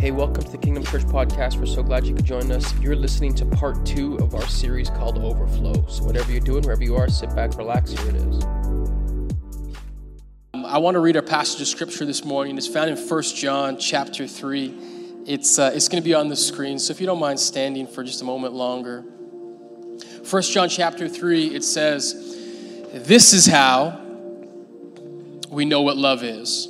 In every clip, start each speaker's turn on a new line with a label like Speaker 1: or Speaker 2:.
Speaker 1: Hey, welcome to the Kingdom Church podcast. We're so glad you could join us. You're listening to part two of our series called Overflow. So, whatever you're doing, wherever you are, sit back, relax. Here it is. Um, I want to read our passage of scripture this morning. It's found in 1 John chapter 3. It's, uh, it's going to be on the screen, so if you don't mind standing for just a moment longer. 1 John chapter 3, it says, This is how we know what love is.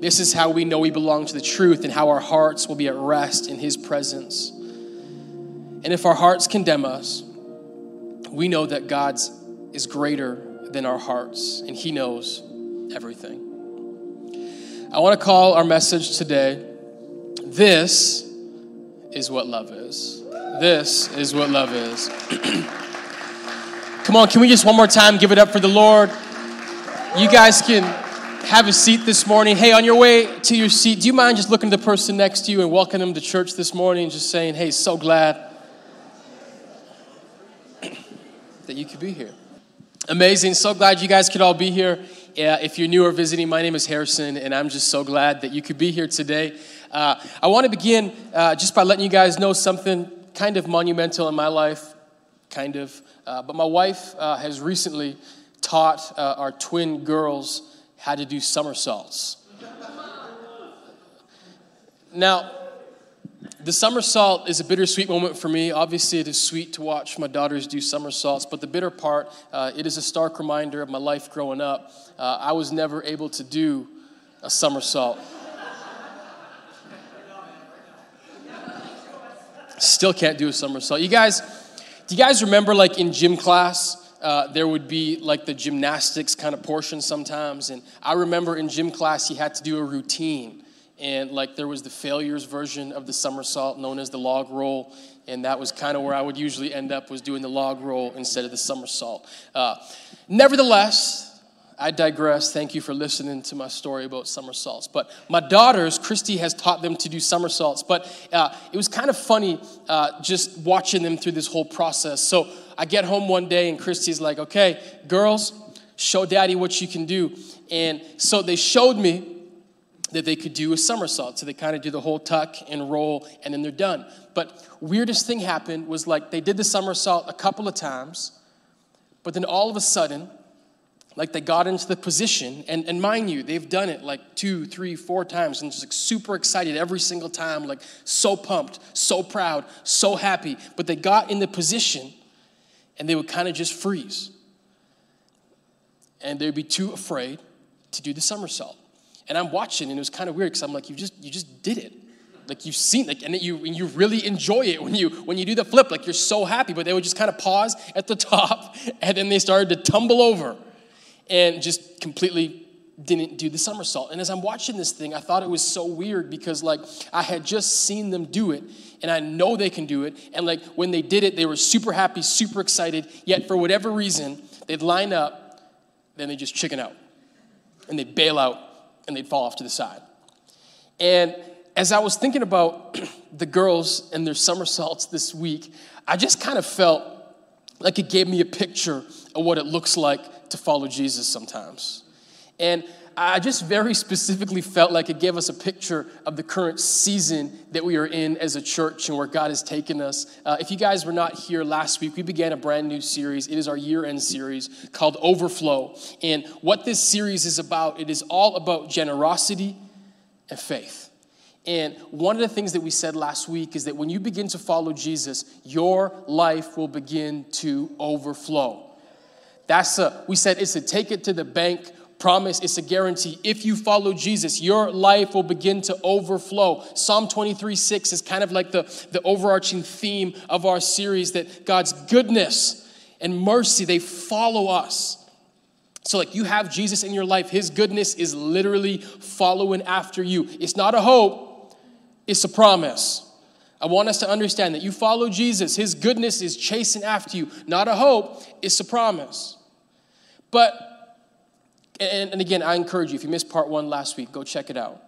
Speaker 1: This is how we know we belong to the truth and how our hearts will be at rest in His presence. And if our hearts condemn us, we know that God's is greater than our hearts and He knows everything. I want to call our message today This is what love is. This is what love is. Come on, can we just one more time give it up for the Lord? You guys can have a seat this morning. Hey, on your way to your seat, do you mind just looking at the person next to you and welcoming them to church this morning, just saying, hey, so glad that you could be here. Amazing. So glad you guys could all be here. Yeah, if you're new or visiting, my name is Harrison, and I'm just so glad that you could be here today. Uh, I want to begin uh, just by letting you guys know something kind of monumental in my life, kind of. Uh, but my wife uh, has recently taught uh, our twin girls had to do somersaults. Now, the somersault is a bittersweet moment for me. Obviously, it is sweet to watch my daughters do somersaults, but the bitter part, uh, it is a stark reminder of my life growing up. Uh, I was never able to do a somersault. Still can't do a somersault. You guys, do you guys remember like in gym class? Uh, there would be like the gymnastics kind of portion sometimes. And I remember in gym class, you had to do a routine. And like there was the failures version of the somersault known as the log roll. And that was kind of where I would usually end up was doing the log roll instead of the somersault. Uh, nevertheless, I digress. Thank you for listening to my story about somersaults. But my daughters, Christy has taught them to do somersaults. But uh, it was kind of funny uh, just watching them through this whole process. So I get home one day and Christy's like, okay, girls, show daddy what you can do. And so they showed me that they could do a somersault. So they kind of do the whole tuck and roll and then they're done. But weirdest thing happened was like they did the somersault a couple of times, but then all of a sudden, like they got into the position and, and mind you they've done it like two three four times and just like super excited every single time like so pumped so proud so happy. But they got in the position and they would kind of just freeze. And they'd be too afraid to do the somersault. And i'm watching and it was kind of weird because i'm like you just you just did it. Like you've seen like and you and you really enjoy it when you when you do the flip. Like you're so happy. But they would just kind of pause at the top and then they started to tumble over and just completely didn't do the somersault. And as I'm watching this thing, I thought it was so weird because like I had just seen them do it and I know they can do it. And like when they did it, they were super happy, super excited. Yet for whatever reason, they'd line up, then they just chicken out and they'd bail out and they'd fall off to the side. And as I was thinking about the girls and their somersaults this week, I just kind of felt like it gave me a picture of what it looks like to follow Jesus sometimes. And I just very specifically felt like it gave us a picture of the current season that we are in as a church and where God has taken us. Uh, if you guys were not here last week, we began a brand new series. It is our year end series called Overflow. And what this series is about, it is all about generosity and faith. And one of the things that we said last week is that when you begin to follow Jesus, your life will begin to overflow. That's a, we said it's a take it to the bank promise, it's a guarantee. If you follow Jesus, your life will begin to overflow. Psalm 23 6 is kind of like the, the overarching theme of our series that God's goodness and mercy, they follow us. So, like, you have Jesus in your life, His goodness is literally following after you. It's not a hope, it's a promise. I want us to understand that you follow Jesus, his goodness is chasing after you, not a hope, it's a promise. But, and, and again, I encourage you, if you missed part one last week, go check it out.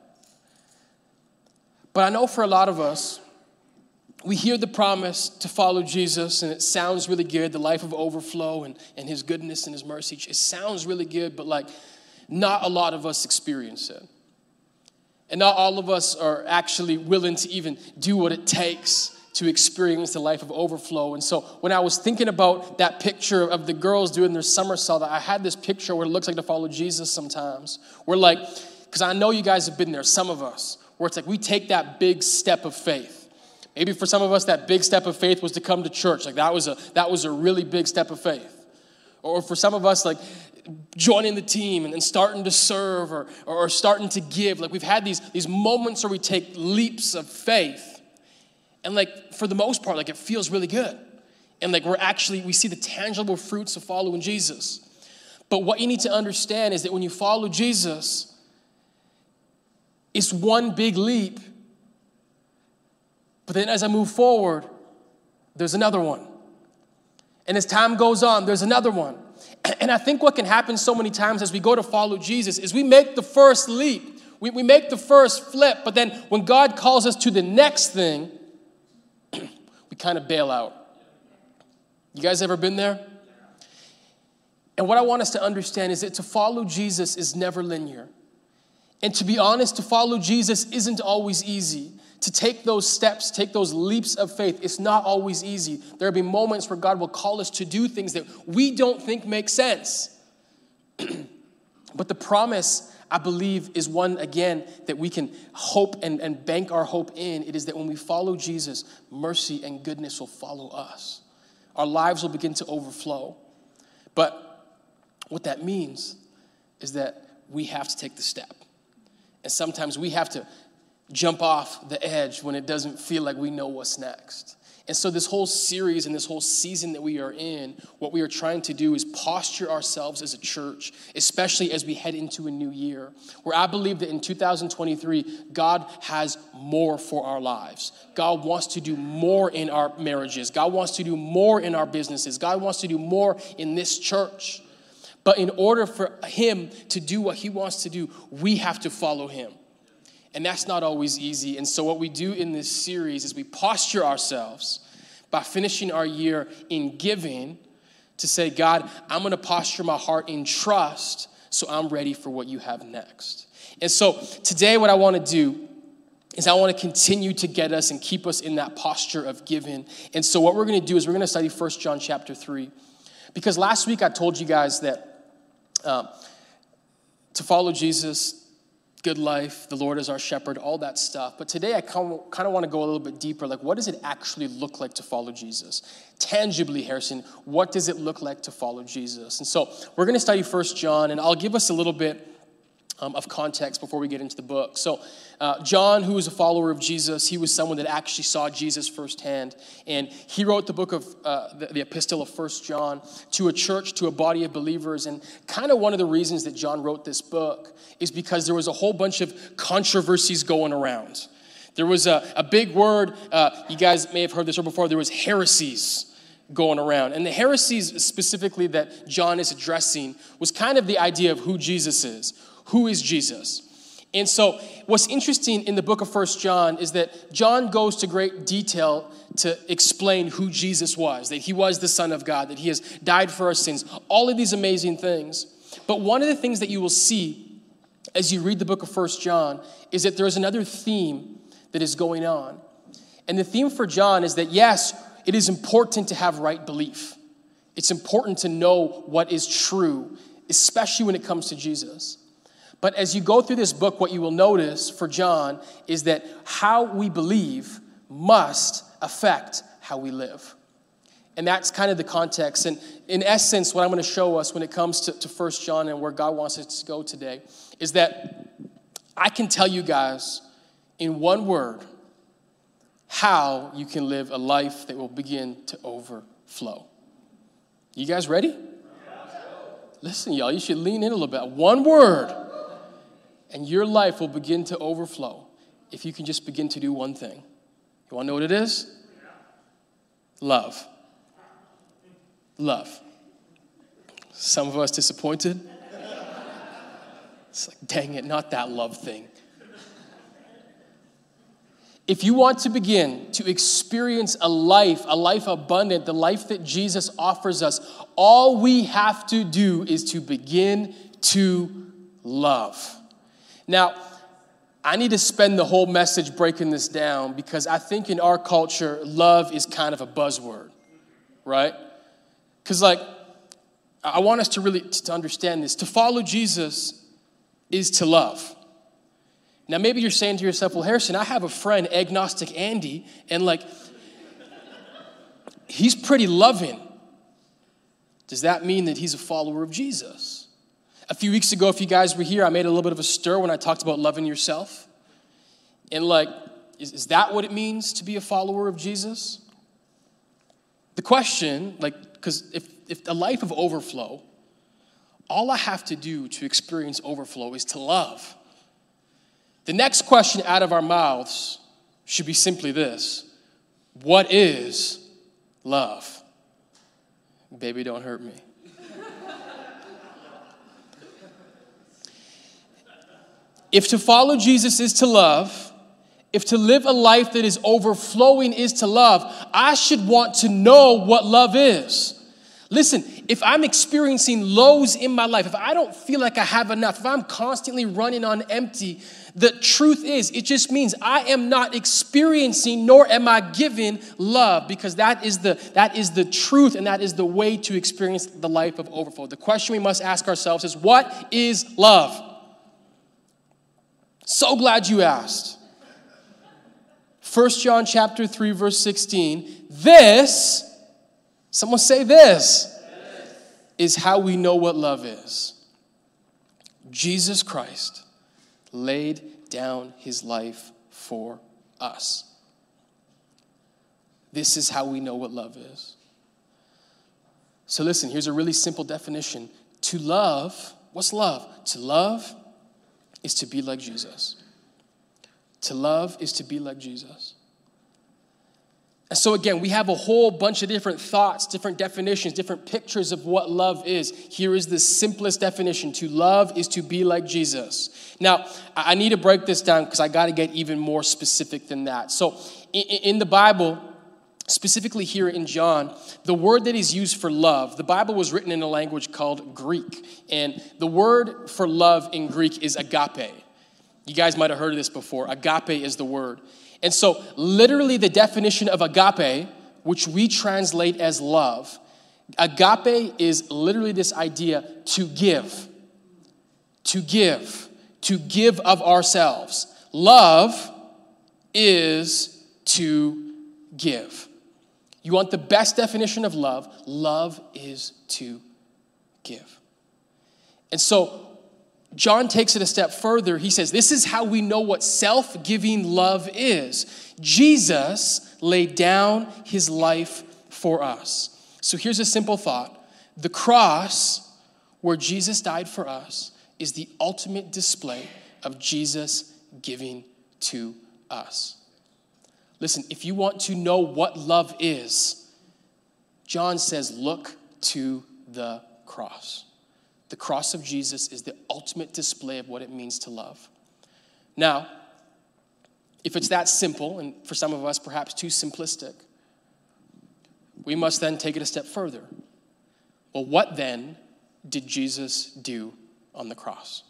Speaker 1: But I know for a lot of us, we hear the promise to follow Jesus, and it sounds really good the life of overflow and, and his goodness and his mercy. It sounds really good, but like not a lot of us experience it. And not all of us are actually willing to even do what it takes to experience the life of overflow. And so when I was thinking about that picture of the girls doing their somersault, I had this picture where it looks like to follow Jesus sometimes. We're like, because I know you guys have been there, some of us, where it's like we take that big step of faith. Maybe for some of us, that big step of faith was to come to church. Like that was a that was a really big step of faith. Or for some of us, like joining the team and then starting to serve or, or starting to give. Like we've had these, these moments where we take leaps of faith. And like for the most part, like it feels really good. And like we're actually, we see the tangible fruits of following Jesus. But what you need to understand is that when you follow Jesus, it's one big leap. But then as I move forward, there's another one. And as time goes on, there's another one. And I think what can happen so many times as we go to follow Jesus is we make the first leap, we, we make the first flip, but then when God calls us to the next thing, we kind of bail out. You guys ever been there? And what I want us to understand is that to follow Jesus is never linear. And to be honest, to follow Jesus isn't always easy to take those steps, take those leaps of faith, it's not always easy. There'll be moments where God will call us to do things that we don't think make sense. but the promise, I believe, is one, again, that we can hope and, and bank our hope in. It is that when we follow Jesus, mercy and goodness will follow us. Our lives will begin to overflow. But what that means is that we have to take the step. And sometimes we have to jump off the edge when it doesn't feel like we know what's next. And so, this whole series and this whole season that we are in, what we are trying to do is posture ourselves as a church, especially as we head into a new year, where I believe that in 2023, God has more for our lives. God wants to do more in our marriages. God wants to do more in our businesses. God wants to do more in this church. But in order for Him to do what He wants to do, we have to follow Him. And that's not always easy. And so, what we do in this series is we posture ourselves by finishing our year in giving to say, God, I'm going to posture my heart in trust so I'm ready for what you have next. And so, today, what I want to do is I want to continue to get us and keep us in that posture of giving. And so, what we're going to do is we're going to study First John chapter 3. Because last week I told you guys that uh, to follow Jesus, good life, the Lord is our shepherd, all that stuff. But today I kind of want to go a little bit deeper. Like, what does it actually look like to follow Jesus? Tangibly, Harrison, what does it look like to follow Jesus? And so we're going to study First John, and I'll give us a little bit um, of context before we get into the book. So, uh, John, who was a follower of Jesus, he was someone that actually saw Jesus firsthand. And he wrote the book of uh, the, the, epistle of First John to a church, to a body of believers. And kind of one of the reasons that John wrote this book is because there was a whole bunch of controversies going around. There was a, a big word, uh, you guys may have heard this word before, there was heresies going around. And the heresies specifically that John is addressing was kind of the idea of who Jesus is who is Jesus? And so, what's interesting in the book of First John is that John goes to great detail to explain who Jesus was, that he was the Son of God, that he has died for our sins, all of these amazing things. But one of the things that you will see as you read the book of First John is that there's another theme that is going on. And the theme for John is that yes, it is important to have right belief. It's important to know what is true, especially when it comes to Jesus. But as you go through this book, what you will notice for John is that how we believe must affect how we live. And that's kind of the context. And in essence, what I'm going to show us when it comes to, to 1 John and where God wants us to go today is that I can tell you guys in one word how you can live a life that will begin to overflow. You guys ready? Listen, y'all, you should lean in a little bit. One word and your life will begin to overflow. if you can just begin to do one thing. You want to know what it is? Love. Love. Some of us disappointed. It's like, dang it, not that love thing. If you want to begin to experience a life, a life abundant, the life that Jesus offers us, all we have to do is to begin to love. Now, I need to spend the whole message breaking this down because I think in our culture, love is kind of a buzzword, right? Because, like, I want us to really to understand this. To follow Jesus is to love. Now, maybe you're saying to yourself, well, Harrison, I have a friend, Agnostic Andy, and like, he's pretty loving. Does that mean that he's a follower of Jesus? A few weeks ago, if you guys were here, I made a little bit of a stir when I talked about loving yourself. And like, is, is that what it means to be a follower of Jesus? The question, like, because if, if a life of overflow, all I have to do to experience overflow is to love. The next question out of our mouths should be simply this What is love? Baby, don't hurt me. If to follow Jesus is to love, if to live a life that is overflowing is to love, I should want to know what love is. Listen, if I'm experiencing lows in my life, if I don't feel like I have enough, if I'm constantly running on empty, the truth is, it just means I am not experiencing nor am I giving love because that is the that is the truth and that is the way to experience the life of overflow. The question we must ask ourselves is what is love? So glad you asked. 1 John chapter 3 verse 16. This Someone say this is how we know what love is. Jesus Christ laid down his life for us. This is how we know what love is. So, listen, here's a really simple definition. To love, what's love? To love is to be like Jesus. To love is to be like Jesus. And so, again, we have a whole bunch of different thoughts, different definitions, different pictures of what love is. Here is the simplest definition to love is to be like Jesus. Now, I need to break this down because I got to get even more specific than that. So, in the Bible, specifically here in John, the word that is used for love, the Bible was written in a language called Greek. And the word for love in Greek is agape. You guys might have heard of this before. Agape is the word. And so, literally, the definition of agape, which we translate as love, agape is literally this idea to give, to give, to give of ourselves. Love is to give. You want the best definition of love? Love is to give. And so, John takes it a step further. He says, This is how we know what self giving love is. Jesus laid down his life for us. So here's a simple thought the cross, where Jesus died for us, is the ultimate display of Jesus giving to us. Listen, if you want to know what love is, John says, look to the cross. The cross of Jesus is the ultimate display of what it means to love. Now, if it's that simple, and for some of us perhaps too simplistic, we must then take it a step further. Well, what then did Jesus do on the cross?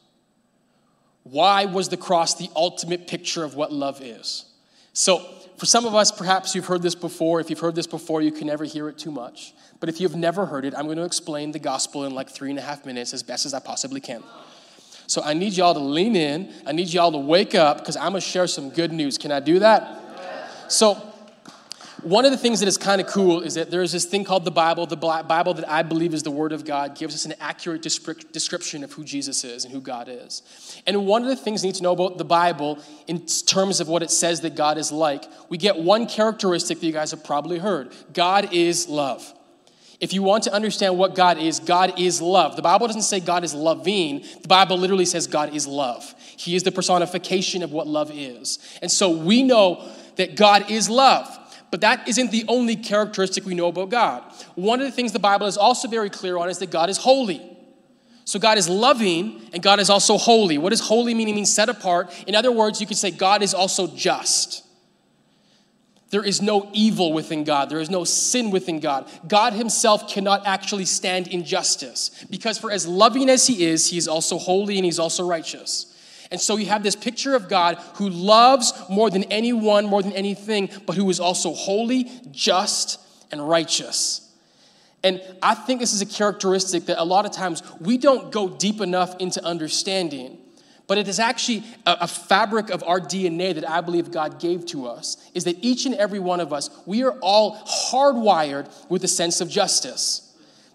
Speaker 1: Why was the cross the ultimate picture of what love is? So, for some of us, perhaps you've heard this before. If you've heard this before, you can never hear it too much. But if you've never heard it, I'm going to explain the gospel in like three and a half minutes as best as I possibly can. So I need y'all to lean in. I need y'all to wake up because I'm going to share some good news. Can I do that? So, one of the things that is kind of cool is that there's this thing called the Bible. The Bible that I believe is the Word of God gives us an accurate description of who Jesus is and who God is. And one of the things you need to know about the Bible in terms of what it says that God is like, we get one characteristic that you guys have probably heard God is love. If you want to understand what God is, God is love. The Bible doesn't say God is loving, the Bible literally says God is love. He is the personification of what love is. And so we know that God is love. But that isn't the only characteristic we know about God. One of the things the Bible is also very clear on is that God is holy. So God is loving and God is also holy. What does holy mean? It means set apart. In other words, you could say God is also just. There is no evil within God. There is no sin within God. God Himself cannot actually stand injustice because, for as loving as He is, He is also holy and He's also righteous. And so you have this picture of God who loves more than anyone, more than anything, but who is also holy, just, and righteous. And I think this is a characteristic that a lot of times we don't go deep enough into understanding. But it is actually a, a, fabric of our DNA that I believe God gave to us is that each and every one of us, we are all hardwired with a sense of justice.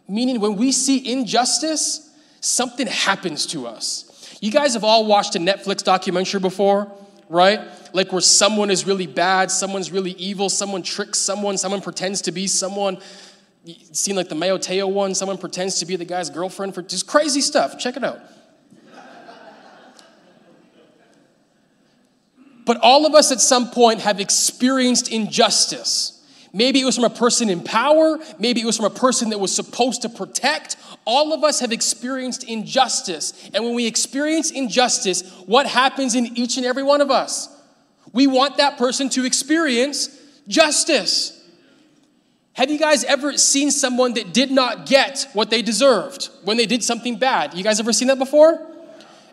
Speaker 1: Meaning, when we see injustice, something happens to us. You guys have all watched a Netflix documentary before, right? Like where someone is really bad, someone's really evil, someone tricks someone, someone pretends to be someone. You seen like the Manti Te'o one, someone pretends to be the guy's girlfriend for just crazy stuff. Check it out. but all of us at some point have experienced injustice. Maybe it was from a person in power. Maybe it was from a person that was supposed to protect. All of us have experienced injustice. And when we experience injustice, what happens in each and every one of us? We want that person to experience justice. Have you guys ever seen someone that did not get what they deserved when they did something bad? You guys ever seen that before?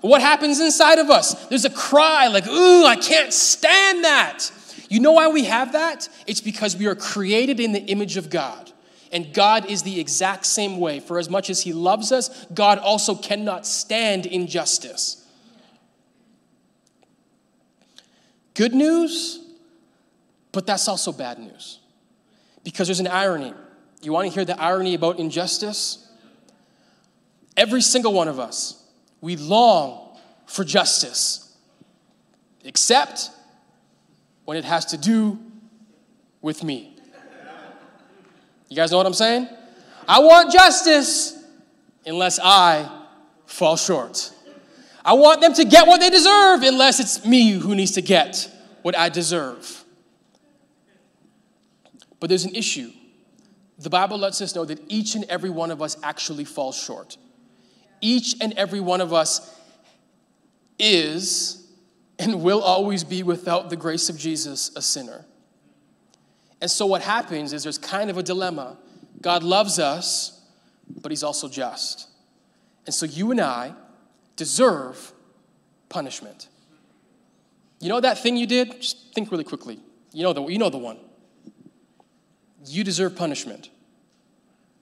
Speaker 1: What happens inside of us? There's a cry like, ooh, I can't stand that. You know why we have that? It's because we are created in the image of God. And God is the exact same way. For as much as He loves us, God also cannot stand injustice. Good news, but that's also bad news. Because there's an irony. You want to hear the irony about injustice? Every single one of us, we long for justice, except when it has to do with me. You guys know what I'm saying? I want justice unless I fall short. I want them to get what they deserve unless it's me who needs to get what I deserve. But there's an issue. The Bible lets us know that each and every one of us actually falls short. Each and every one of us is and will always be without the grace of Jesus a sinner. And so what happens is there's kind of a dilemma. God loves us, but he's also just. And so you and I deserve punishment. You know that thing you did? Just think really quickly. You know the, you know the one. You deserve punishment.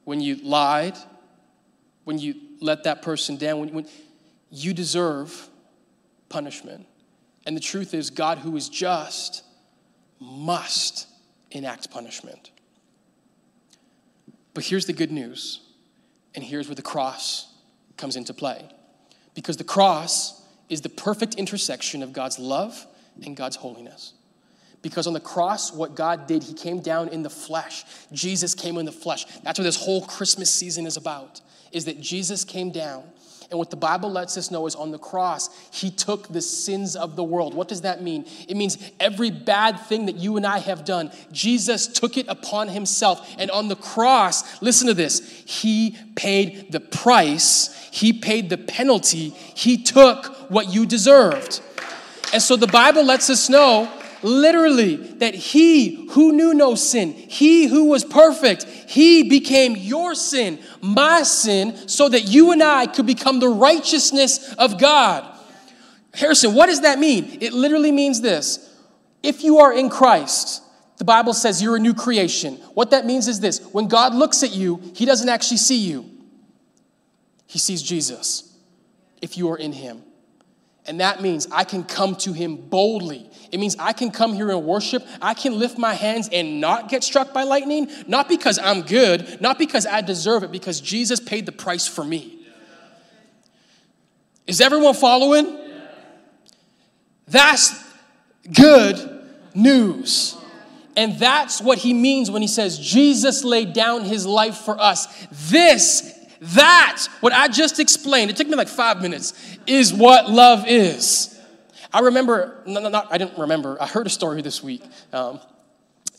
Speaker 1: When you lied, when you let that person down, when, when you deserve punishment. And the truth is, God, who is just, must enact punishment. But here's the good news, and here's where the cross comes into play. Because the cross is the perfect intersection of God's love and God's holiness. Because on the cross, what God did, He came down in the flesh. Jesus came in the flesh. That's what this whole Christmas season is about, is that Jesus came down and what the Bible lets us know is on the cross, he took the sins of the world. What does that mean? It means every bad thing that you and I have done, Jesus took it upon himself. And on the cross, listen to this, he paid the price, he paid the penalty, he took what you deserved. And so the Bible lets us know literally that he who knew no sin, he who was perfect, he became your sin, my sin, so that you and I could become the righteousness of God. Harrison, what does that mean? It literally means this if you are in Christ, the Bible says you're a new creation. What that means is this when God looks at you, he doesn't actually see you, he sees Jesus if you are in him. And that means I can come to him boldly. It means I can come here and worship. I can lift my hands and not get struck by lightning, not because I'm good, not because I deserve it, because Jesus paid the price for me. Is everyone following? That's good news. And that's what he means when he says, Jesus laid down his life for us. This, that, what I just explained, it took me like five minutes, is what love is. I remember, no, no, not, I didn't remember, I heard a story this week. Um,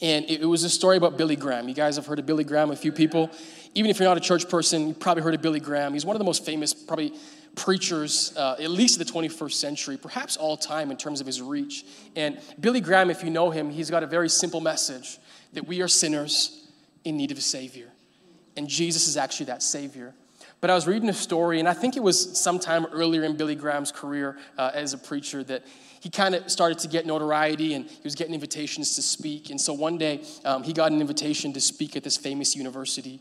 Speaker 1: and it, it was a story about Billy Graham. You guys have heard of Billy Graham, a few people. Even if you're not a church person, you probably heard of Billy Graham. He's one of the most famous, probably preachers, uh, at least the 21st century, perhaps all time in terms of his reach. And Billy Graham, if you know him, he's got a very simple message that we are sinners in need of a Savior. And Jesus is actually that Savior. But I was reading a story, and I think it was sometime earlier in Billy Graham's career uh, as a preacher that he kind of started to get notoriety and he was getting invitations to speak. And so one day um, he got an invitation to speak at this famous university.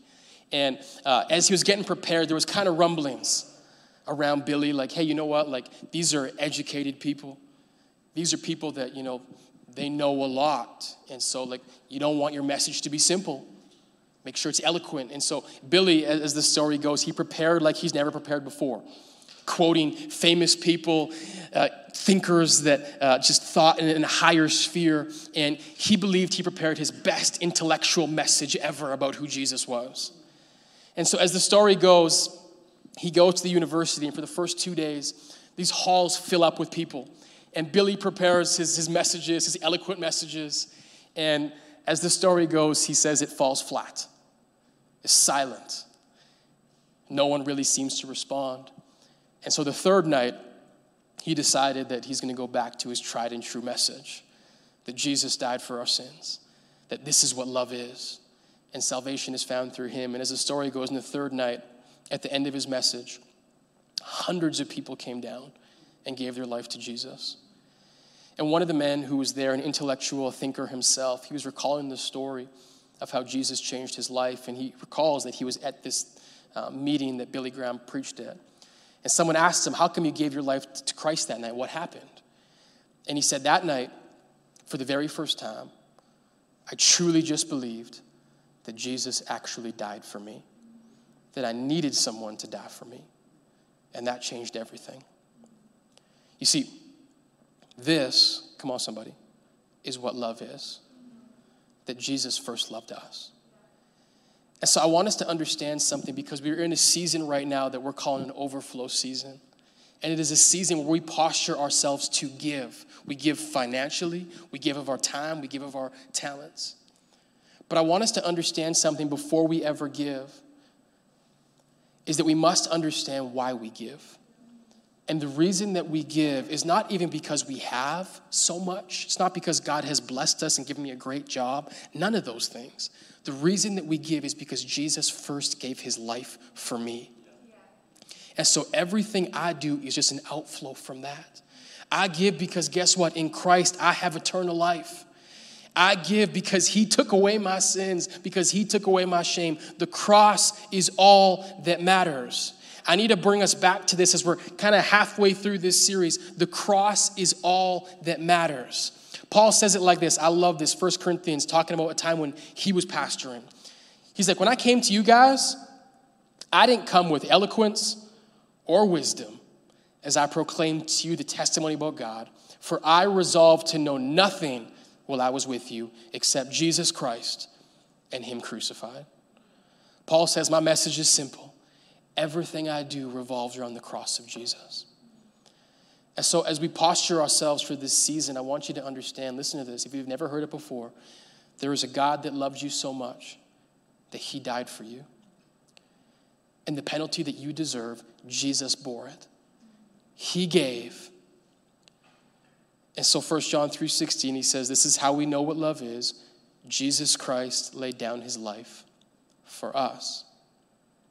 Speaker 1: And uh, as he was getting prepared, there was kind of rumblings around Billy, like, hey, you know what? Like, these are educated people. These are people that, you know, they know a lot. And so, like, you don't want your message to be simple. Make sure it's eloquent. And so, Billy, as the story goes, he prepared like he's never prepared before, quoting famous people, uh, thinkers that uh, just thought in, a higher sphere. And he believed he prepared his best intellectual message ever about who Jesus was. And so, as the story goes, he goes to the university, and for the first two days, these halls fill up with people. And Billy prepares his, his messages, his eloquent messages. And as the story goes, he says it falls flat. It's silent. No one really seems to respond. And so the third night, he decided that he's going to go back to his tried and true message that Jesus died for our sins, that this is what love is, and salvation is found through him. And as the story goes, in the third night, at the end of his message, hundreds of people came down and gave their life to Jesus. And one of the men who was there, an intellectual thinker himself, he was recalling the story of how Jesus changed his life. And he recalls that he was at this uh, meeting that Billy Graham preached at. And someone asked him, How come you gave your life to Christ that night? What happened? And he said, That night, for the very first time, I truly just believed that Jesus actually died for me that I needed someone to die for me. And that changed everything. You see, this, come on, somebody, is what love is that Jesus first loved us. And so I want us to understand something because we're in a season right now that we're calling an overflow season. And it is a season where we posture ourselves to give. We give financially, we give of our time, we give of our talents. But I want us to understand something before we ever give is that we must understand why we give. And the reason that we give is not even because we have so much. It's not because God has blessed us and given me a great job. None of those things. The reason that we give is because Jesus first gave his life for me. And so everything I do is just an outflow from that. I give because guess what? In Christ, I have eternal life. I give because he took away my sins, because he took away my shame. The cross is all that matters. I need to bring us back to this as we're kind of halfway through this series. The cross is all that matters. Paul says it like this. I love this. 1 Corinthians, talking about a time when he was pastoring. He's like, When I came to you guys, I didn't come with eloquence or wisdom as I proclaimed to you the testimony about God, for I resolved to know nothing while I was with you except Jesus Christ and Him crucified. Paul says, My message is simple. Everything I do revolves around the cross of Jesus. And so, as we posture ourselves for this season, I want you to understand listen to this. If you've never heard it before, there is a God that loves you so much that He died for you. And the penalty that you deserve, Jesus bore it. He gave and so 1 John 3:16 he says this is how we know what love is. Jesus Christ laid down his life for us.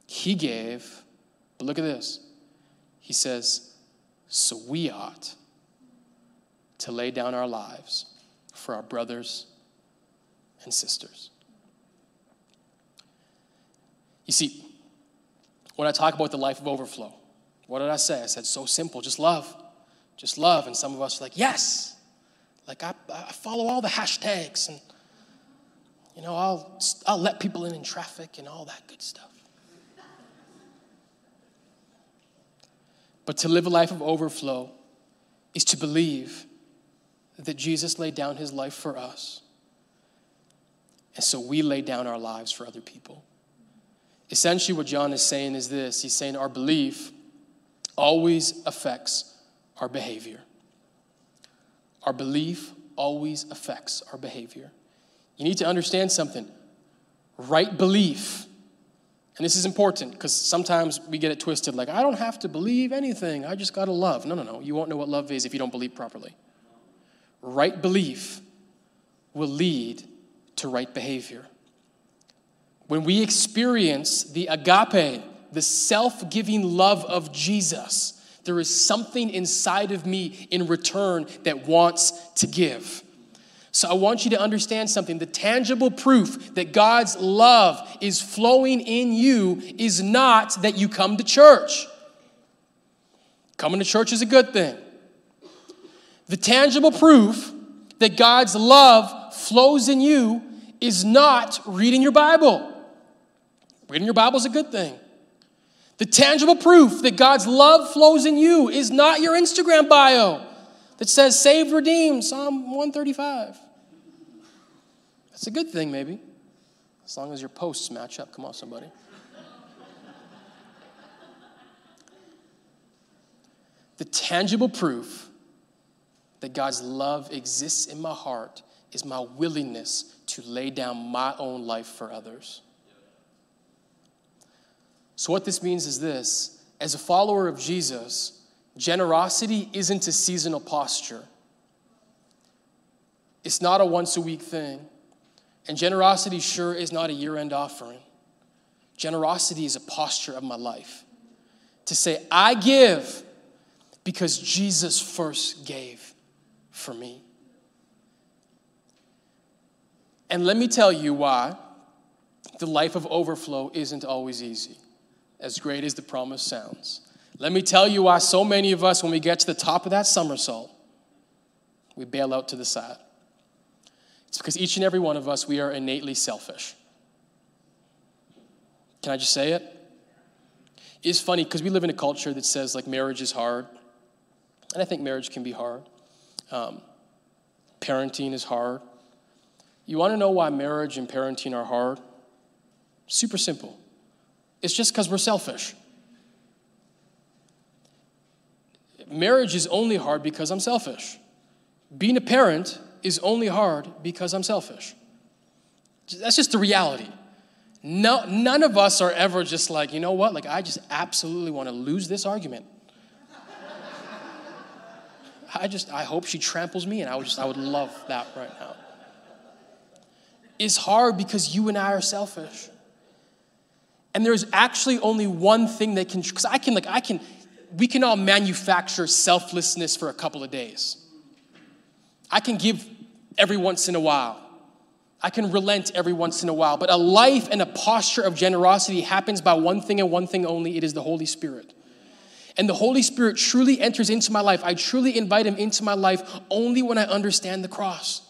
Speaker 1: He gave, but look at this. He says, so we ought to lay down our lives for our brothers and sisters. You see, when I talk about the life of overflow, what did I say? I said, so simple, just love just love. And some of us are like, yes. Like I, I follow all the hashtags and, you know, I'll, I'll let people in in traffic and all that good stuff. But to live a life of overflow is to believe that Jesus laid down his life for us, And so we lay down our lives for other people. Essentially, what John is saying is this he's saying our belief always affects our behavior. Our belief always affects our behavior. You need to understand something. Right belief, and this is important because sometimes we get it twisted like, I don't have to believe anything, I just got to love. No, no, no. You won't know what love is if you don't believe properly. Right belief will lead to right behavior. When we experience the agape, the self giving love of Jesus, there is something inside of me in return that wants to give. So I want you to understand something. The tangible proof that God's love is flowing in you is not that you come to church. Coming to church is a good thing. The tangible proof that God's love flows in you is not reading your Bible. Reading your Bible is a good thing. The tangible proof that God's love flows in you is not your Instagram bio that says saved, redeemed, Psalm 135. That's a good thing, maybe, as long as your posts match up. Come on, somebody. the tangible proof that God's love exists in my heart is my willingness to lay down my own life for others. So, what this means is this as a follower of Jesus, generosity isn't a seasonal posture, it's not a once a week thing. And generosity sure is not a year end offering. Generosity is a posture of my life to say, I give because Jesus first gave for me. And let me tell you why the life of overflow isn't always easy as great as the promise sounds. Let me tell you why so many of us, when we get to the top of that somersault, we bail out to the side. It's because each and every one of us, we are innately selfish. Can I just say it? It's funny because we live in a culture that says like marriage is hard. And I think marriage can be hard. Um, parenting is hard. You want to know why marriage and parenting are hard? Super simple. It's just because we're selfish. Marriage is only hard because I'm selfish. Being a parent is only hard because I'm selfish. That's just the reality. No, none of us are ever just like, you know what? Like, I just absolutely want to lose this argument. I just, I hope she tramples me, and I would just, I would love that right now. It's hard because you and I are selfish. And there's actually only one thing that can, because I can, like, I can, we can all manufacture selflessness for a couple of days. I can give every once in a while. I can relent every once in a while. But a life and a posture of generosity happens by one thing and one thing only it is the Holy Spirit. And the Holy Spirit truly enters into my life. I truly invite Him into my life only when I understand the cross.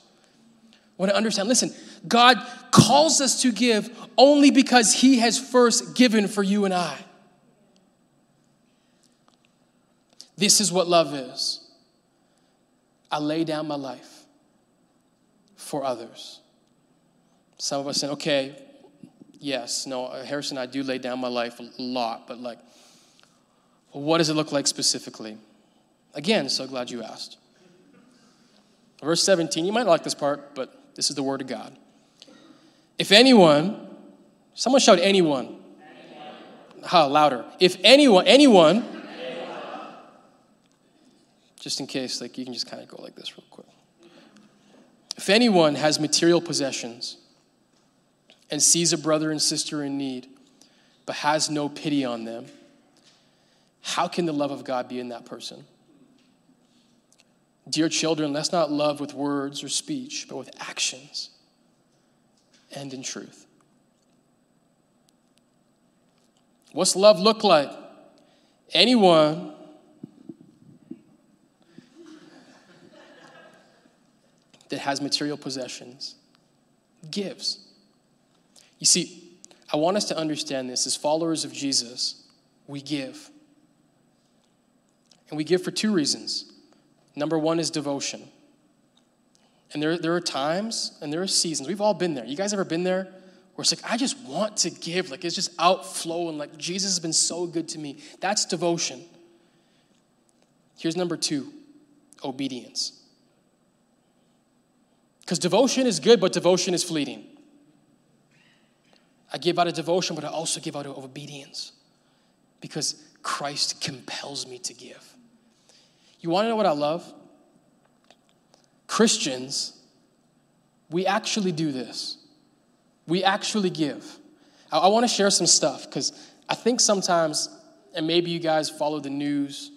Speaker 1: When I understand, listen, God calls us to give only because He has first given for you and I. This is what love is. I lay down my life for others. Some of us say, okay, yes, no, Harrison, I do lay down my life a lot, but like, what does it look like specifically? Again, so glad you asked. Verse 17, you might like this part, but this is the word of God. If anyone, someone shout anyone. anyone. How louder? If anyone, anyone, just in case, like you can just kind of go like this real quick. If anyone has material possessions and sees a brother and sister in need, but has no pity on them, how can the love of God be in that person? Dear children, let's not love with words or speech, but with actions and in truth. What's love look like? Anyone that has material possessions gives. You see, I want us to understand this as followers of Jesus, we give. And we give for two reasons. Number one is devotion. And there, there are times and there are seasons. We've all been there. You guys ever been there? Where it's like, I just want to give. Like it's just outflowing. Like Jesus has been so good to me. That's devotion. Here's number two obedience. Because devotion is good, but devotion is fleeting. I give out of devotion, but I also give out of obedience because Christ compels me to give. You want to know what I love? Christians, we actually do this. We actually give. I, I want to share some stuff because I think sometimes, and maybe you guys follow the news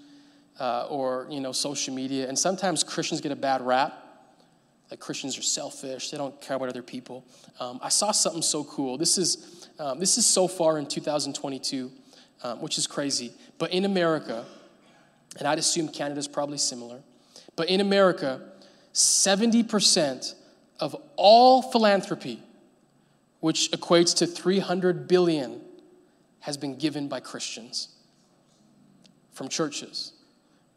Speaker 1: uh, or you know social media, and sometimes Christians get a bad rap. Like Christians are selfish; they don't care about other people. Um, I saw something so cool. This is um, this is so far in 2022, um, which is crazy. But in America, and I'd assume Canada's probably similar, but in America, 70% of all philanthropy, which equates to 300 billion, has been given by Christians from churches,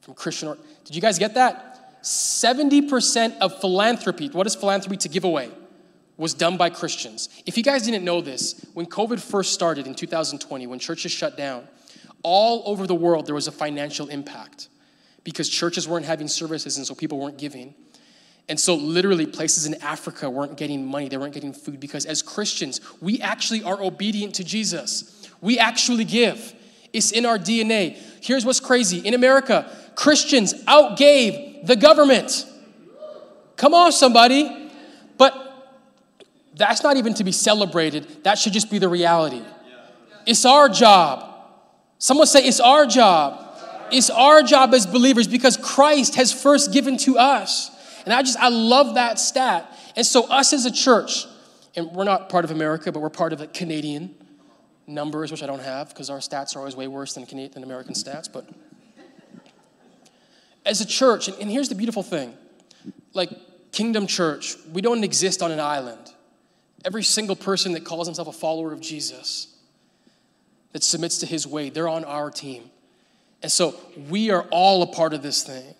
Speaker 1: from Christian. Or- Did you guys get that? 70% of philanthropy, what is philanthropy? To give away, was done by Christians. If you guys didn't know this, when COVID first started in 2020, when churches shut down, all over the world there was a financial impact because churches weren't having services and so people weren't giving. And so, literally, places in Africa weren't getting money, they weren't getting food because as Christians, we actually are obedient to Jesus. We actually give, it's in our DNA. Here's what's crazy in America, Christians outgave the government. Come on, somebody. But that's not even to be celebrated, that should just be the reality. It's our job. Someone say, It's our job. It's our job as believers because Christ has first given to us. And I just, I love that stat. And so, us as a church, and we're not part of America, but we're part of the Canadian numbers, which I don't have because our stats are always way worse than, Canadian, than American stats. But as a church, and, and here's the beautiful thing like Kingdom Church, we don't exist on an island. Every single person that calls himself a follower of Jesus, that submits to his way, they're on our team. And so we are all a part of this thing.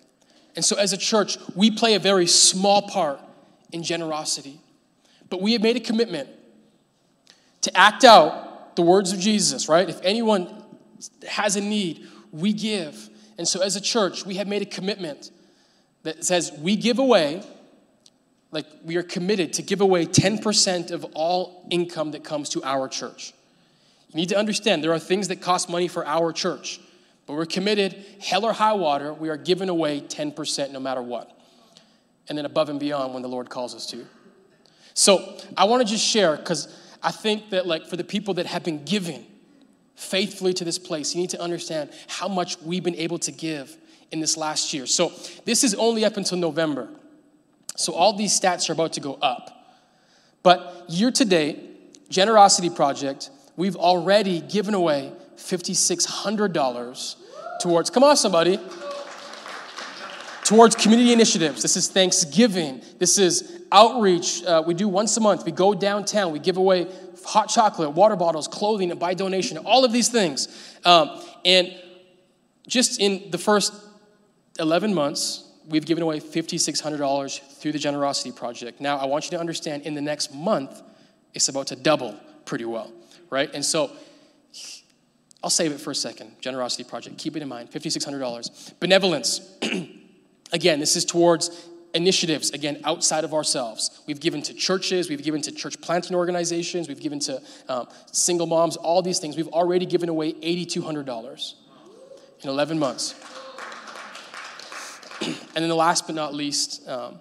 Speaker 1: And so, as a church, we play a very small part in generosity. But we have made a commitment to act out the words of Jesus, right? If anyone has a need, we give. And so, as a church, we have made a commitment that says we give away, like we are committed to give away 10% of all income that comes to our church. You need to understand there are things that cost money for our church. But we're committed, hell or high water, we are giving away 10% no matter what. And then above and beyond when the Lord calls us to. So I want to just share because I think that, like, for the people that have been giving faithfully to this place, you need to understand how much we've been able to give in this last year. So this is only up until November. So all these stats are about to go up. But year to date, Generosity Project, we've already given away $5,600 towards, come on, somebody, towards community initiatives. This is Thanksgiving. This is outreach. Uh, we do once a month. We go downtown. We give away hot chocolate, water bottles, clothing, and by donation, all of these things. Um, and just in the first 11 months, we've given away $5,600 through the Generosity Project. Now, I want you to understand in the next month, it's about to double pretty well, right? And so I'll save it for a second. Generosity Project, keep it in mind $5,600. Benevolence, again, this is towards initiatives, again, outside of ourselves. We've given to churches, we've given to church planting organizations, we've given to um, single moms, all these things. We've already given away $8,200 in 11 months. and then the last but not least um,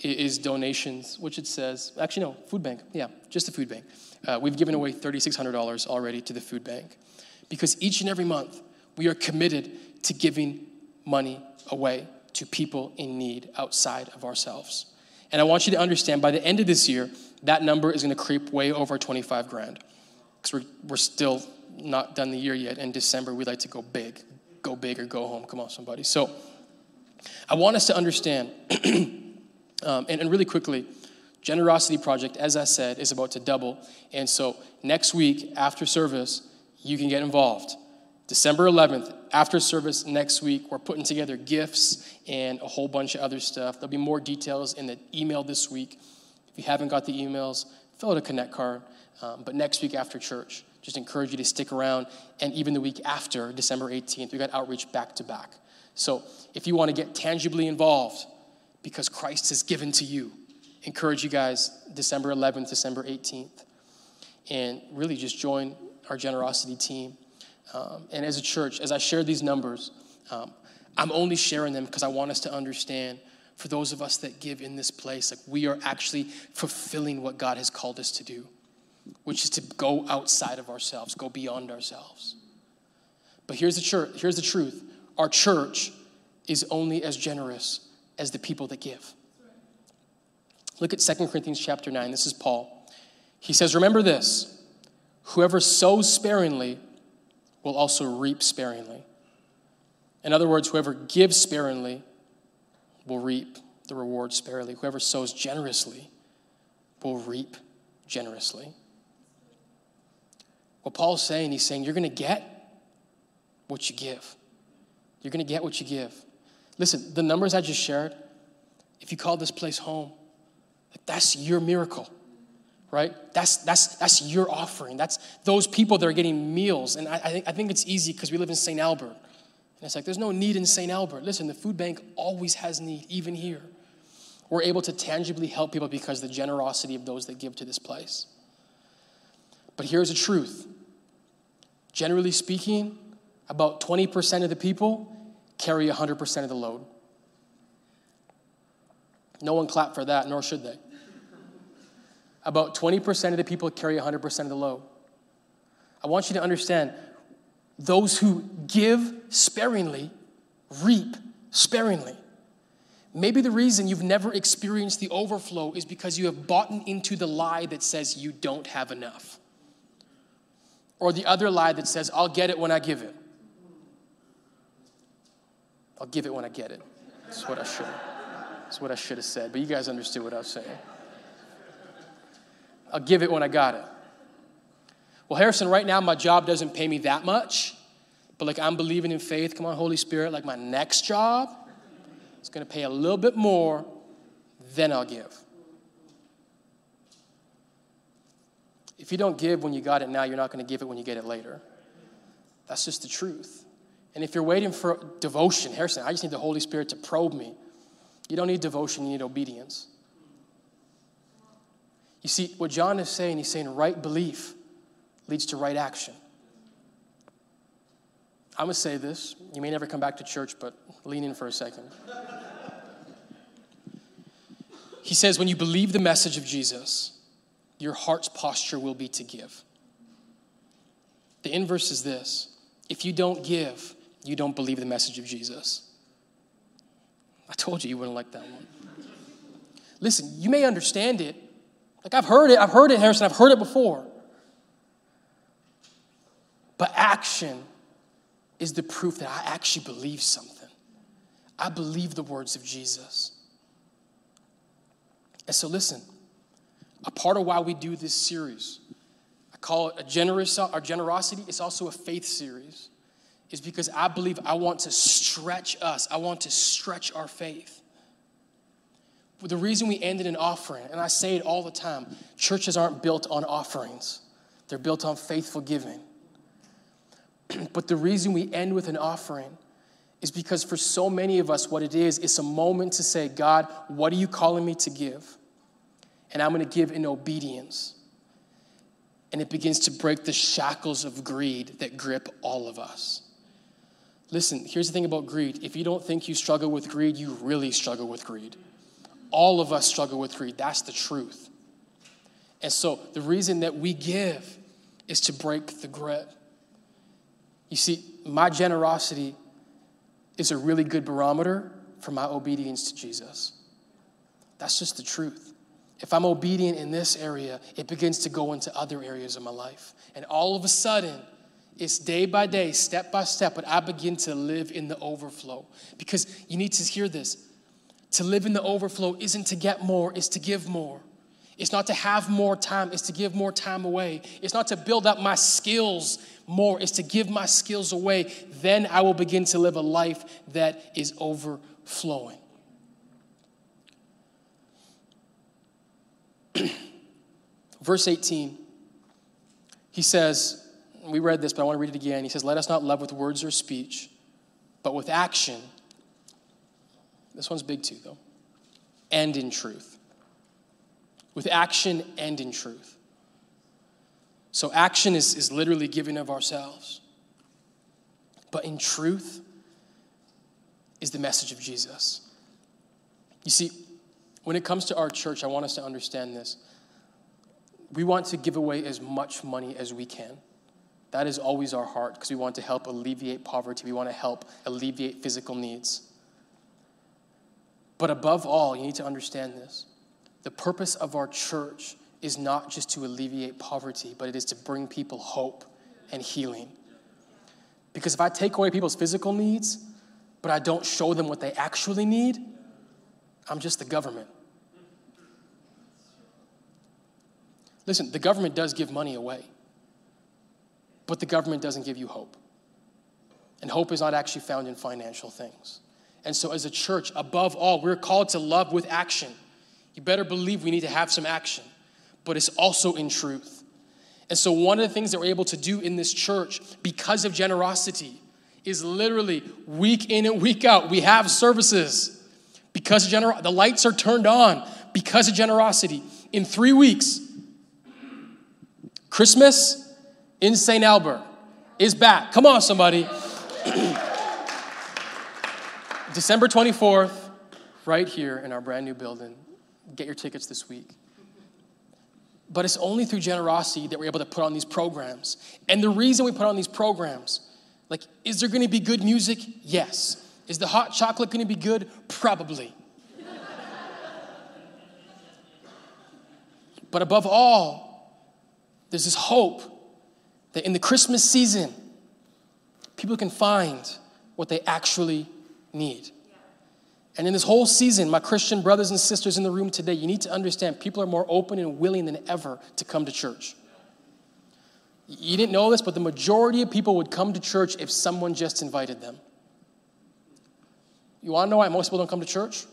Speaker 1: is donations, which it says, actually, no, food bank. Yeah, just the food bank. Uh, we've given away $3,600 already to the food bank because each and every month we are committed to giving money away to people in need outside of ourselves. And I want you to understand by the end of this year, that number is going to creep way over 25 grand because we're, we're still not done the year yet. In December, we like to go big, go big or go home. Come on, somebody. So I want us to understand, um, and, and really quickly, Generosity Project, as I said, is about to double. And so next week after service, you can get involved. December 11th, after service next week, we're putting together gifts and a whole bunch of other stuff. There'll be more details in the email this week. If you haven't got the emails, fill out a Connect card. Um, but next week after church, just encourage you to stick around. And even the week after, December 18th, we got outreach back to back. So if you want to get tangibly involved because Christ has given to you, encourage you guys December 11th, December 18th, and really just join our generosity team. Um, and as a church, as I share these numbers, um, I'm only sharing them because I want us to understand for those of us that give in this place, like we are actually fulfilling what God has called us to do, which is to go outside of ourselves, go beyond ourselves. But here's the church, here's the truth. Our church is only as generous as the people that give. Look at 2 Corinthians chapter 9. This is Paul. He says, Remember this whoever sows sparingly will also reap sparingly. In other words, whoever gives sparingly will reap the reward sparingly. Whoever sows generously will reap generously. What Paul's saying, he's saying, you're going to get what you give. You're going to get what you give. Listen, the numbers I just shared, if you call this place home, that's your miracle right? That's, that's, that's your offering. That's those people that are getting meals. And I, I think, I think it's easy because we live in St. Albert. And it's like, there's no need in St. Albert. Listen, the food bank always has need, even here. We're able to tangibly help people because the generosity of those that give to this place. But here's the truth generally speaking, about 20% of the people carry 100% of the load. No one clapped for that, nor should they about 20% of the people carry 100% of the load. I want you to understand those who give sparingly reap sparingly. Maybe the reason you've never experienced the overflow is because you have bought into the lie that says you don't have enough. Or the other lie that says, I'll get it when I give it. I'll give it when I get it. That's what I should. That's what I should have said. But you guys understood what I was saying. I'll give it when I got it. Well, Harrison, right now my job doesn't pay me that much, but like I'm believing in faith. Come on, Holy Spirit, like my next job is going to pay a little bit more, then I'll give. If you don't give when you got it now, you're not going to give it when you get it later. That's just the truth. And if you're waiting for devotion, Harrison, I just need the Holy Spirit to probe me. You don't need devotion, you need obedience. You see, what John is saying, he's saying right belief leads to right action. I'm going to say this. You may never come back to church, but lean in for a second. He says, when you believe the message of Jesus, your heart's posture will be to give. The inverse is this if you don't give, you don't believe the message of Jesus. I told you you wouldn't like that one. Listen, you may understand it, like I've heard it, I've heard it, Harrison, I've heard it before. But action is the proof that I actually believe something. I believe the words of Jesus. And so, listen, a part of why we do this series, I call it a generous, our generosity, it's also a faith series, is because I believe I want to stretch us, I want to stretch our faith the reason we end in an offering, and I say it all the time churches aren't built on offerings, they're built on faithful giving. but the reason we end with an offering is because for so many of us, what it is, it's a moment to say, God, what are you calling me to give? And I'm going to give in obedience. And it begins to break the shackles of greed that grip all of us. Listen, here's the thing about greed. If you don't think you struggle with greed, you really struggle with greed. All of us struggle with greed. That's the truth. And so the reason that we give is to break the grip. You see, my generosity is a really good barometer for my obedience to Jesus. That's just the truth. If I'm obedient in this area, it begins to go into other areas of my life. And all of a sudden, it's day by day, step by step, but I begin to live in the overflow. Because you need to hear this to live in the overflow isn't to get more, it's to give more. It's not to have more time, it's to give more time away. It's not to build up my skills more, it's to give my skills away. Then I will begin to live a life that is overflowing. Verse 18, he says, we read this, but I want to read it again. He says, Let us not love with words or speech, but with action. This one's big too, though. And in truth with action and in truth. So, action is, is literally giving of ourselves. But in truth is the message of Jesus. You see, when it comes to our church, I want us to understand this. We want to give away as much money as we can. That is always our heart because we want to help alleviate poverty. We want to help alleviate physical needs. But above all, you need to understand this the purpose of our church is not just to alleviate poverty, but it is to bring people hope and healing. Because if I take away people's physical needs, but I don't show them what they actually need, I'm just the government. Listen, the government does give money away, but the government doesn't give you hope. And hope is not actually found in financial things. And so, as a church, above all, we're called to love with action you better believe we need to have some action, but it's also in truth. And so, one of the things that we're able to do in this church because of generosity is literally week in and week out, we have services because of generosity. The lights are turned on because of generosity. In three weeks, Christmas in St. Albert is back. Come on, somebody. December 24th, right here in our brand new building get your tickets this week. But it's only through generosity that we're able to put on these programs. And the reason we put on these programs, like, is there gonna be good music? Yes. Is the hot chocolate gonna be good? Probably. but above all, there's this hope that in the Christmas season, people can find what they actually need. And in this whole season, my Christian brothers and sisters in the room today, you need to understand people are more open and willing than ever to come to church. You didn't know this, but the majority of people would come to church if someone just invited them. You want to know why most people don't come to church?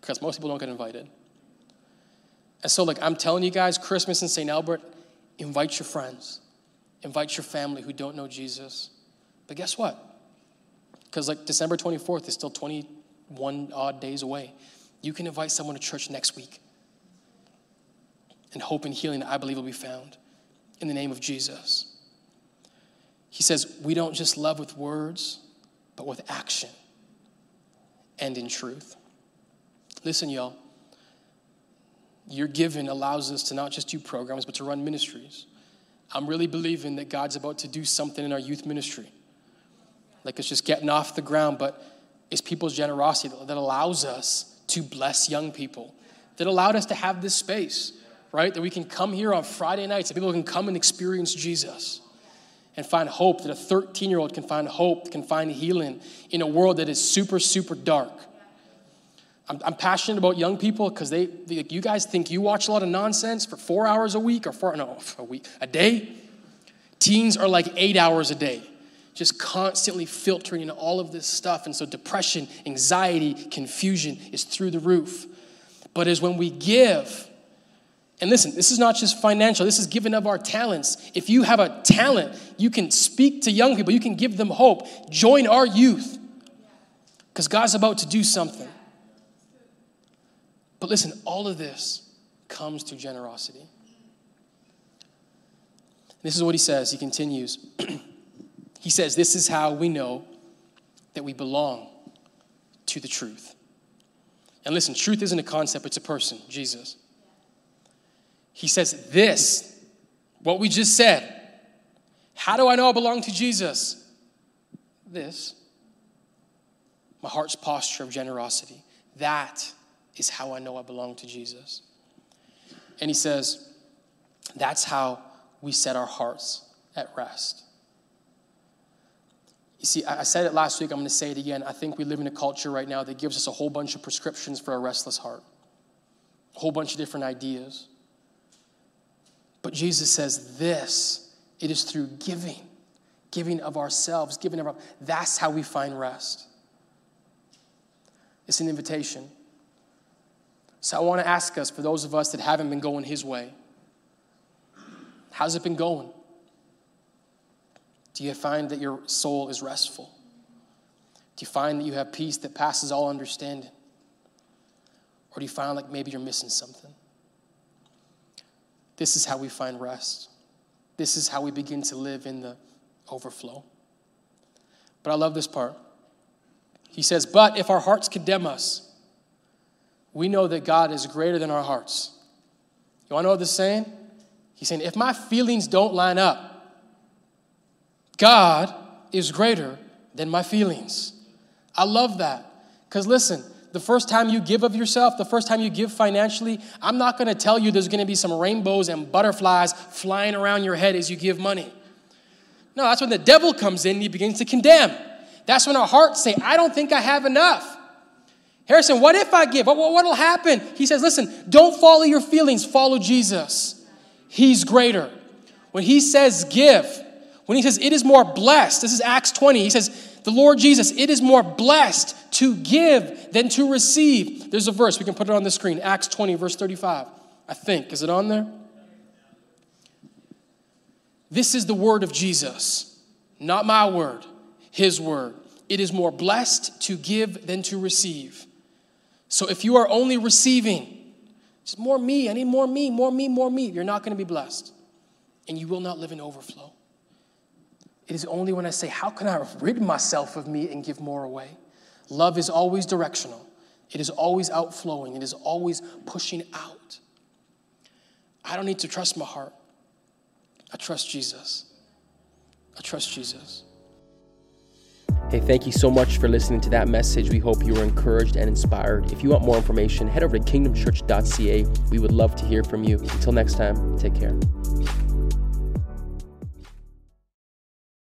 Speaker 1: Because most people don't get invited. And so, like, I'm telling you guys, Christmas in St. Albert, invite your friends, invite your family who don't know Jesus. But guess what? Because, like, December 24th is still 21 odd days away. You can invite someone to church next week. And hope and healing, I believe, will be found in the name of Jesus. He says, We don't just love with words, but with action and in truth. Listen, y'all. Your giving allows us to not just do programs, but to run ministries. I'm really believing that God's about to do something in our youth ministry. Like it's just getting off the ground, but it's people's generosity that allows us to bless young people, that allowed us to have this space, right? That we can come here on Friday nights and people can come and experience Jesus and find hope, that a 13 year old can find hope, can find healing in a world that is super, super dark. I'm, I'm passionate about young people because they, they, you guys think you watch a lot of nonsense for four hours a week or four, no, a week, a day. Teens are like eight hours a day just constantly filtering in all of this stuff. And so depression, anxiety, confusion is through the roof. But as when we give, and listen, this is not just financial, this is giving of our talents. If you have a talent, you can speak to young people, you can give them hope. Join our youth because God's about to do something. But listen, all of this comes through generosity. This is what he says. He continues. He says, This is how we know that we belong to the truth. And listen, truth isn't a concept, it's a person, Jesus. He says, This, what we just said, how do I know I belong to Jesus? This, my heart's posture of generosity. That is how I know I belong to Jesus. And he says, That's how we set our hearts at rest. You see, I said it last week, I'm going to say it again. I think we live in a culture right now that gives us a whole bunch of prescriptions for a restless heart. A whole bunch of different ideas. But Jesus says this it is through giving, giving of ourselves, giving of our, that's how we find rest. It's an invitation. So I want to ask us, for those of us that haven't been going His way, how's it been going? Do you find that your soul is restful? Do you find that you have peace that passes all understanding? Or do you find like maybe you're missing something? This is how we find rest. This is how we begin to live in the overflow. But I love this part. He says, But if our hearts condemn us, we know that God is greater than our hearts. You want to know what this is saying? He's saying, if my feelings don't line up, God is greater than my feelings. I love that. Because listen, the first time you give of yourself, the first time you give financially, I'm not going to tell you there's going to be some rainbows and butterflies flying around your head as you give money. No, that's when the devil comes in and he begins to condemn. That's when our hearts say, I don't think I have enough. Harrison, what if I give? What will happen? He says, listen, don't follow your feelings, follow Jesus. He's greater. When he says give, when he says it is more blessed, this is Acts 20, he says, the Lord Jesus, it is more blessed to give than to receive. There's a verse, we can put it on the screen, Acts 20, verse 35. I think. Is it on there? This is the word of Jesus, not my word, his word. It is more blessed to give than to receive. So if you are only receiving, just more me, I need more me, more me, more me, you're not going to be blessed. And you will not live in overflow. It is only when I say, How can I rid myself of me and give more away? Love is always directional, it is always outflowing, it is always pushing out. I don't need to trust my heart. I trust Jesus. I trust Jesus. Hey, thank you so much for listening to that message. We hope you were encouraged and inspired. If you want more information, head over to kingdomchurch.ca. We would love to hear from you. Until next time, take care.